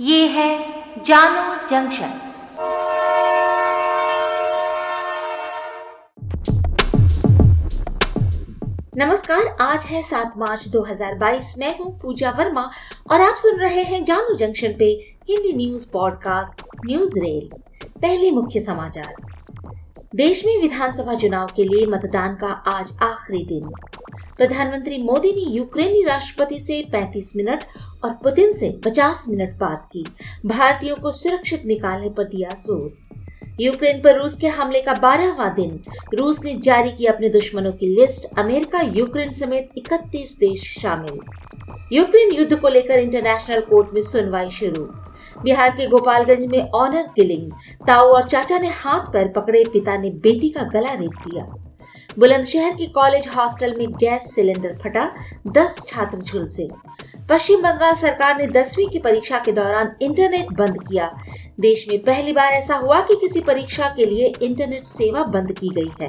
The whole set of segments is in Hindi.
ये है जानो जंक्शन। नमस्कार, आज है सात मार्च 2022 मैं हूँ पूजा वर्मा और आप सुन रहे हैं जानो जंक्शन पे Hindi news podcast, news rail. पहले मुख्य समाचार। देश में विधानसभा चुनाव के लिए मतदान का आज आखिरी दिन। प्रधानमंत्री मोदी ने यूक्रेनी राष्ट्रपति से 35 मिनट और पुतिन से 50 मिनट बात की। भारतीयों को सुरक्षित निकालने पर दिया ज़ोर। यूक्रेन पर रूस के हमले का बारहवा दिन। रूस ने जारी की अपने दुश्मनों की लिस्ट। अमेरिका, यूक्रेन समेत 31 देश शामिल। यूक्रेन युद्ध को लेकर इंटरनेशनल कोर्ट में सुनवाई शुरू। बिहार के गोपालगंज में ऑनर किलिंग ताऊ और चाचा ने हाथ पर पकड़े, पिता ने बेटी का गला रेत दिया बुलंदशहर के कॉलेज हॉस्टल में गैस सिलेंडर फटा, दस छात्र झुलसे। पश्चिम बंगाल सरकार ने दसवीं की परीक्षा के दौरान इंटरनेट बंद किया। देश में पहली बार ऐसा हुआ कि किसी परीक्षा के लिए इंटरनेट सेवा बंद की गई है।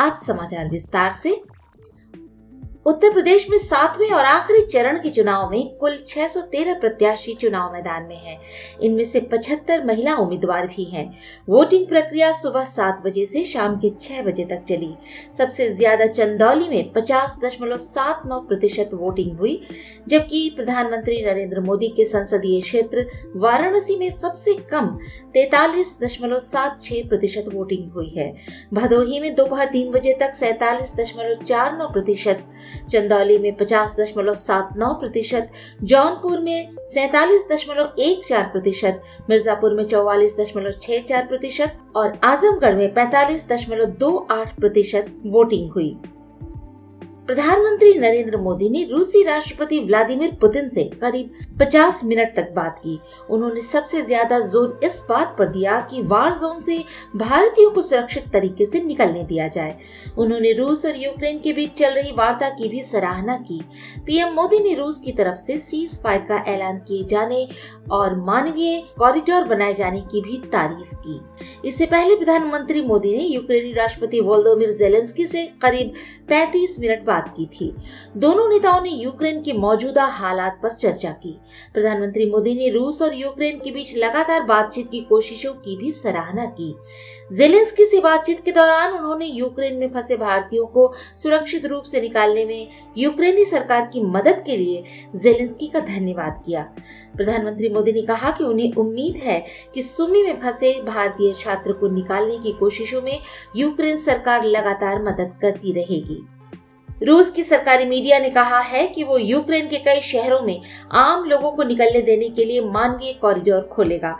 अब समाचार विस्तार से उत्तर प्रदेश में सातवें और आखिरी चरण के चुनाव में कुल 613 प्रत्याशी चुनाव मैदान में हैं। इनमें से 75 महिला उम्मीदवार भी हैं। वोटिंग प्रक्रिया सुबह सात बजे से शाम के छह बजे तक चली सबसे ज़्यादा चंदौली में 50.79 प्रतिशत वोटिंग हुई, जबकि प्रधानमंत्री नरेंद्र मोदी के संसदीय क्षेत्र वाराणसी में सबसे कम तैतालीस दशमलव सात छह प्रतिशत वोटिंग हुई है भदोही में दोपहर तीन बजे तक सैतालीस दशमलव चार नौ प्रतिशत चंदौली में पचास दशमलव सात नौ प्रतिशत, जौनपुर में सैतालीस दशमलव एक चार प्रतिशत, मिर्जापुर में चौवालीस दशमलव छह चार प्रतिशत और आजमगढ़ में पैतालीस दशमलव दो आठ प्रतिशत वोटिंग हुई। प्रधानमंत्री नरेंद्र मोदी ने रूसी राष्ट्रपति व्लादिमीर पुतिन से करीब 50 मिनट तक बात की। उन्होंने सबसे ज़्यादा ज़ोर इस बात पर दिया कि वार जोन से भारतीयों को सुरक्षित तरीके से निकलने दिया जाए। उन्होंने रूस और यूक्रेन के बीच चल रही वार्ता की भी सराहना की। पीएम मोदी ने रूस की तरफ़ से सीज फायर का ऐलान किए जाने और मानवीय कॉरिडोर बनाए जाने की भी तारीफ़ की। इससे पहले प्रधानमंत्री मोदी ने यूक्रेनी राष्ट्रपति वोल्दोमिर जेलेंस्की से करीब 35 मिनट बात की थी। दोनों नेताओं ने यूक्रेन के मौजूदा हालात पर चर्चा की। प्रधानमंत्री मोदी ने रूस और यूक्रेन के बीच लगातार बातचीत की कोशिशों की भी सराहना की। जेलेंस्की से बातचीत के दौरान उन्होंने यूक्रेन में फंसे भारतीयों को सुरक्षित रूप से निकालने में यूक्रेनी सरकार की मदद के लिए जेलेंस्की का धन्यवाद किया। प्रधानमंत्री मोदी ने कहा कि उन्हें उम्मीद है कि सुमी में फंसे भारतीय छात्र को निकालने की कोशिशों में यूक्रेन सरकार लगातार मदद करती रहेगी। रूस की सरकारी मीडिया ने कहा है कि वो यूक्रेन के कई शहरों में आम लोगों को निकलने देने के लिए मानवीय कॉरिडोर खोलेगा।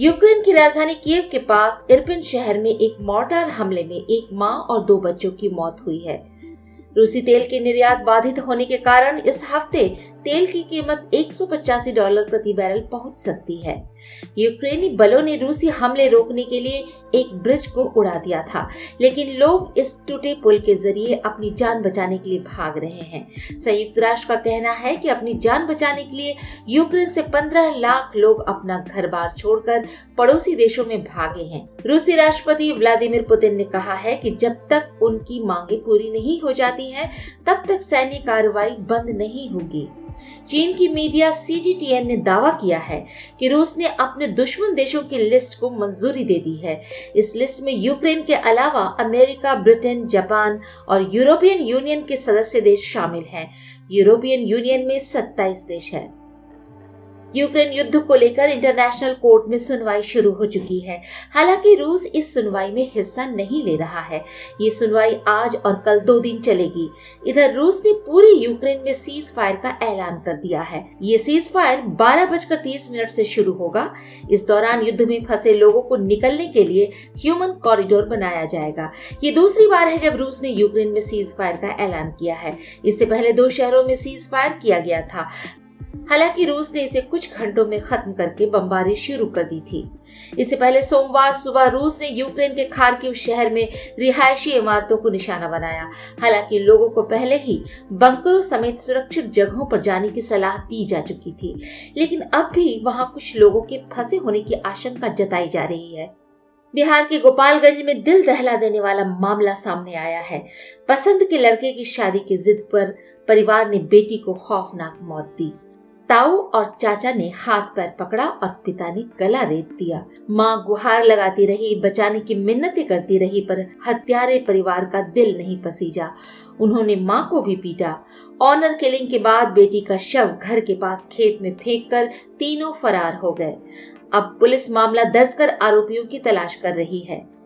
यूक्रेन की राजधानी कीव के पास इरपिन शहर में एक मोर्टार हमले में एक माँ और दो बच्चों की मौत हुई है। रूसी तेल के निर्यात बाधित होने के कारण इस हफ़्ते तेल की कीमत एक सौ पचासी डॉलर प्रति बैरल पहुँच सकती है। यूक्रेनी बलों ने रूसी हमले रोकने के लिए एक ब्रिज को उड़ा दिया था लेकिन लोग इस टूटे पुल के ज़रिए अपनी जान बचाने के लिए भाग रहे हैं। संयुक्त राष्ट्र का कहना है कि अपनी जान बचाने के लिए यूक्रेन से 15 लाख लोग अपना घर बार छोड़कर पड़ोसी देशों में भागे हैं। रूसी राष्ट्रपति व्लादिमीर पुतिन ने कहा है कि जब तक उनकी मांगे पूरी नहीं हो जाती हैं, तब तक सैन्य कार्रवाई बंद नहीं होगी। चीन की मीडिया सीजीटीएन ने दावा किया है कि रूस ने अपने दुश्मन देशों की लिस्ट को मंजूरी दे दी है। इस लिस्ट में यूक्रेन के अलावा अमेरिका, ब्रिटेन, जापान और यूरोपियन यूनियन के सदस्य देश शामिल हैं। यूरोपियन यूनियन में 27 देश हैं। यूक्रेन युद्ध को लेकर इंटरनेशनल कोर्ट में सुनवाई शुरू हो चुकी है। हालाँकि रूस इस सुनवाई में हिस्सा नहीं ले रहा है। ये सुनवाई आज और कल दो दिन चलेगी। इधर रूस ने पूरी यूक्रेन में सीज फायर का ऐलान कर दिया है। ये सीज फायर बारह बजकर तीस मिनट से शुरू होगा। इस दौरान युद्ध में फंसे लोगों को निकलने के लिए ह्यूमन कॉरिडोर बनाया जाएगा। ये दूसरी बार है जब रूस ने यूक्रेन में सीज फायर का ऐलान किया है। इससे पहले दो शहरों में सीज फायर किया गया था। हालाँकि रूस ने इसे कुछ घंटों में खत्म करके बमबारी शुरू कर दी थी। इससे पहले सोमवार सुबह रूस ने यूक्रेन के खारकिव शहर में रिहायशी इमारतों को निशाना बनाया। हालाँकि लोगों को पहले ही बंकरों समेत सुरक्षित जगहों पर जाने की सलाह दी जा चुकी थी। लेकिन अब भी वहाँ कुछ लोगों के फंसे होने की आशंका जताई जा रही है। बिहार के गोपालगंज में दिल दहला देने वाला मामला सामने आया है। पसंद के लड़के की शादी की जिद पर परिवार ने बेटी को खौफनाक मौत दी। ताऊ और चाचा ने हाथ पैर पकड़ा और पिता ने गला रेत दिया। माँ गुहार लगाती रही, बचाने की मिन्नतें करती रही, पर हत्यारे परिवार का दिल नहीं पसीजा। उन्होंने माँ को भी पीटा। ऑनर किलिंग के बाद बेटी का शव घर के पास खेत में फेंक कर तीनों फरार हो गए। अब पुलिस मामला दर्ज कर आरोपियों की तलाश कर रही है।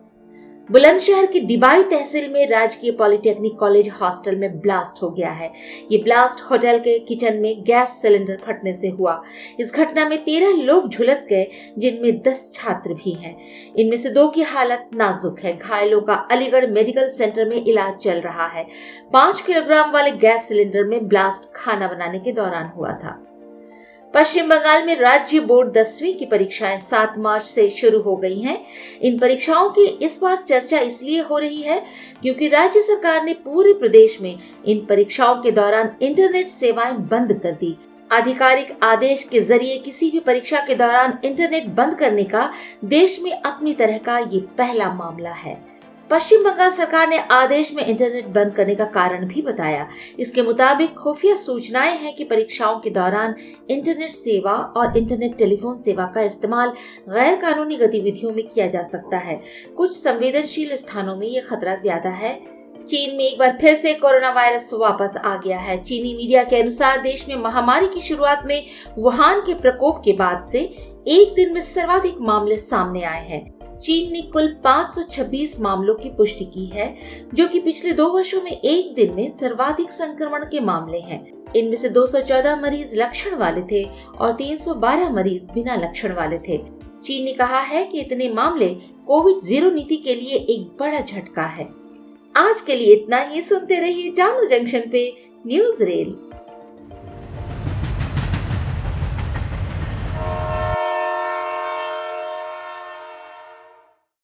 बुलंदशहर की डिबाई तहसील में राजकीय पॉलिटेक्निक कॉलेज हॉस्टल में ब्लास्ट हो गया है। ये ब्लास्ट होटल के किचन में गैस सिलेंडर फटने से हुआ। इस घटना में तेरह लोग झुलस गए, जिनमें दस छात्र भी हैं। इनमें से दो की हालत नाजुक है। घायलों का अलीगढ़ मेडिकल सेंटर में इलाज चल रहा है। पाँच किलोग्राम वाले गैस सिलेंडर में ब्लास्ट खाना बनाने के दौरान हुआ था। पश्चिम बंगाल में राज्य बोर्ड दसवीं की परीक्षाएँ 7 मार्च से शुरू हो गई हैं। इन परीक्षाओं की इस बार चर्चा इसलिए हो रही है क्योंकि राज्य सरकार ने पूरे प्रदेश में इन परीक्षाओं के दौरान इंटरनेट सेवाएँ बंद कर दी आधिकारिक आदेश के ज़रिए किसी भी परीक्षा के दौरान इंटरनेट बंद करने का देश में अपनी तरह का ये पहला मामला है पश्चिम बंगाल सरकार ने आदेश में इंटरनेट बंद करने का कारण भी बताया। इसके मुताबिक खुफिया सूचनाएँ हैं कि परीक्षाओं के दौरान इंटरनेट सेवा और इंटरनेट टेलीफोन सेवा का इस्तेमाल गैर कानूनी गतिविधियों में किया जा सकता है। कुछ संवेदनशील स्थानों में ये खतरा ज़्यादा है। चीन में एक बार फिर से कोरोना वायरस वापस आ गया है। चीनी मीडिया के अनुसार देश में महामारी की शुरुआत में वुहान के प्रकोप के बाद से एक दिन में सर्वाधिक मामले सामने आए हैं। चीन ने कुल 526 मामलों की पुष्टि की है, जो कि पिछले दो वर्षों में एक दिन में सर्वाधिक संक्रमण के मामले हैं। इनमें से 214 मरीज़ लक्षण वाले थे और 312 मरीज़ बिना लक्षण वाले थे। चीन ने कहा है कि इतने मामले कोविड ज़ीरो नीति के लिए एक बड़ा झटका है। आज के लिए इतना ही, सुनते रहिए जानू जंक्शन पे, न्यूज़ रेल।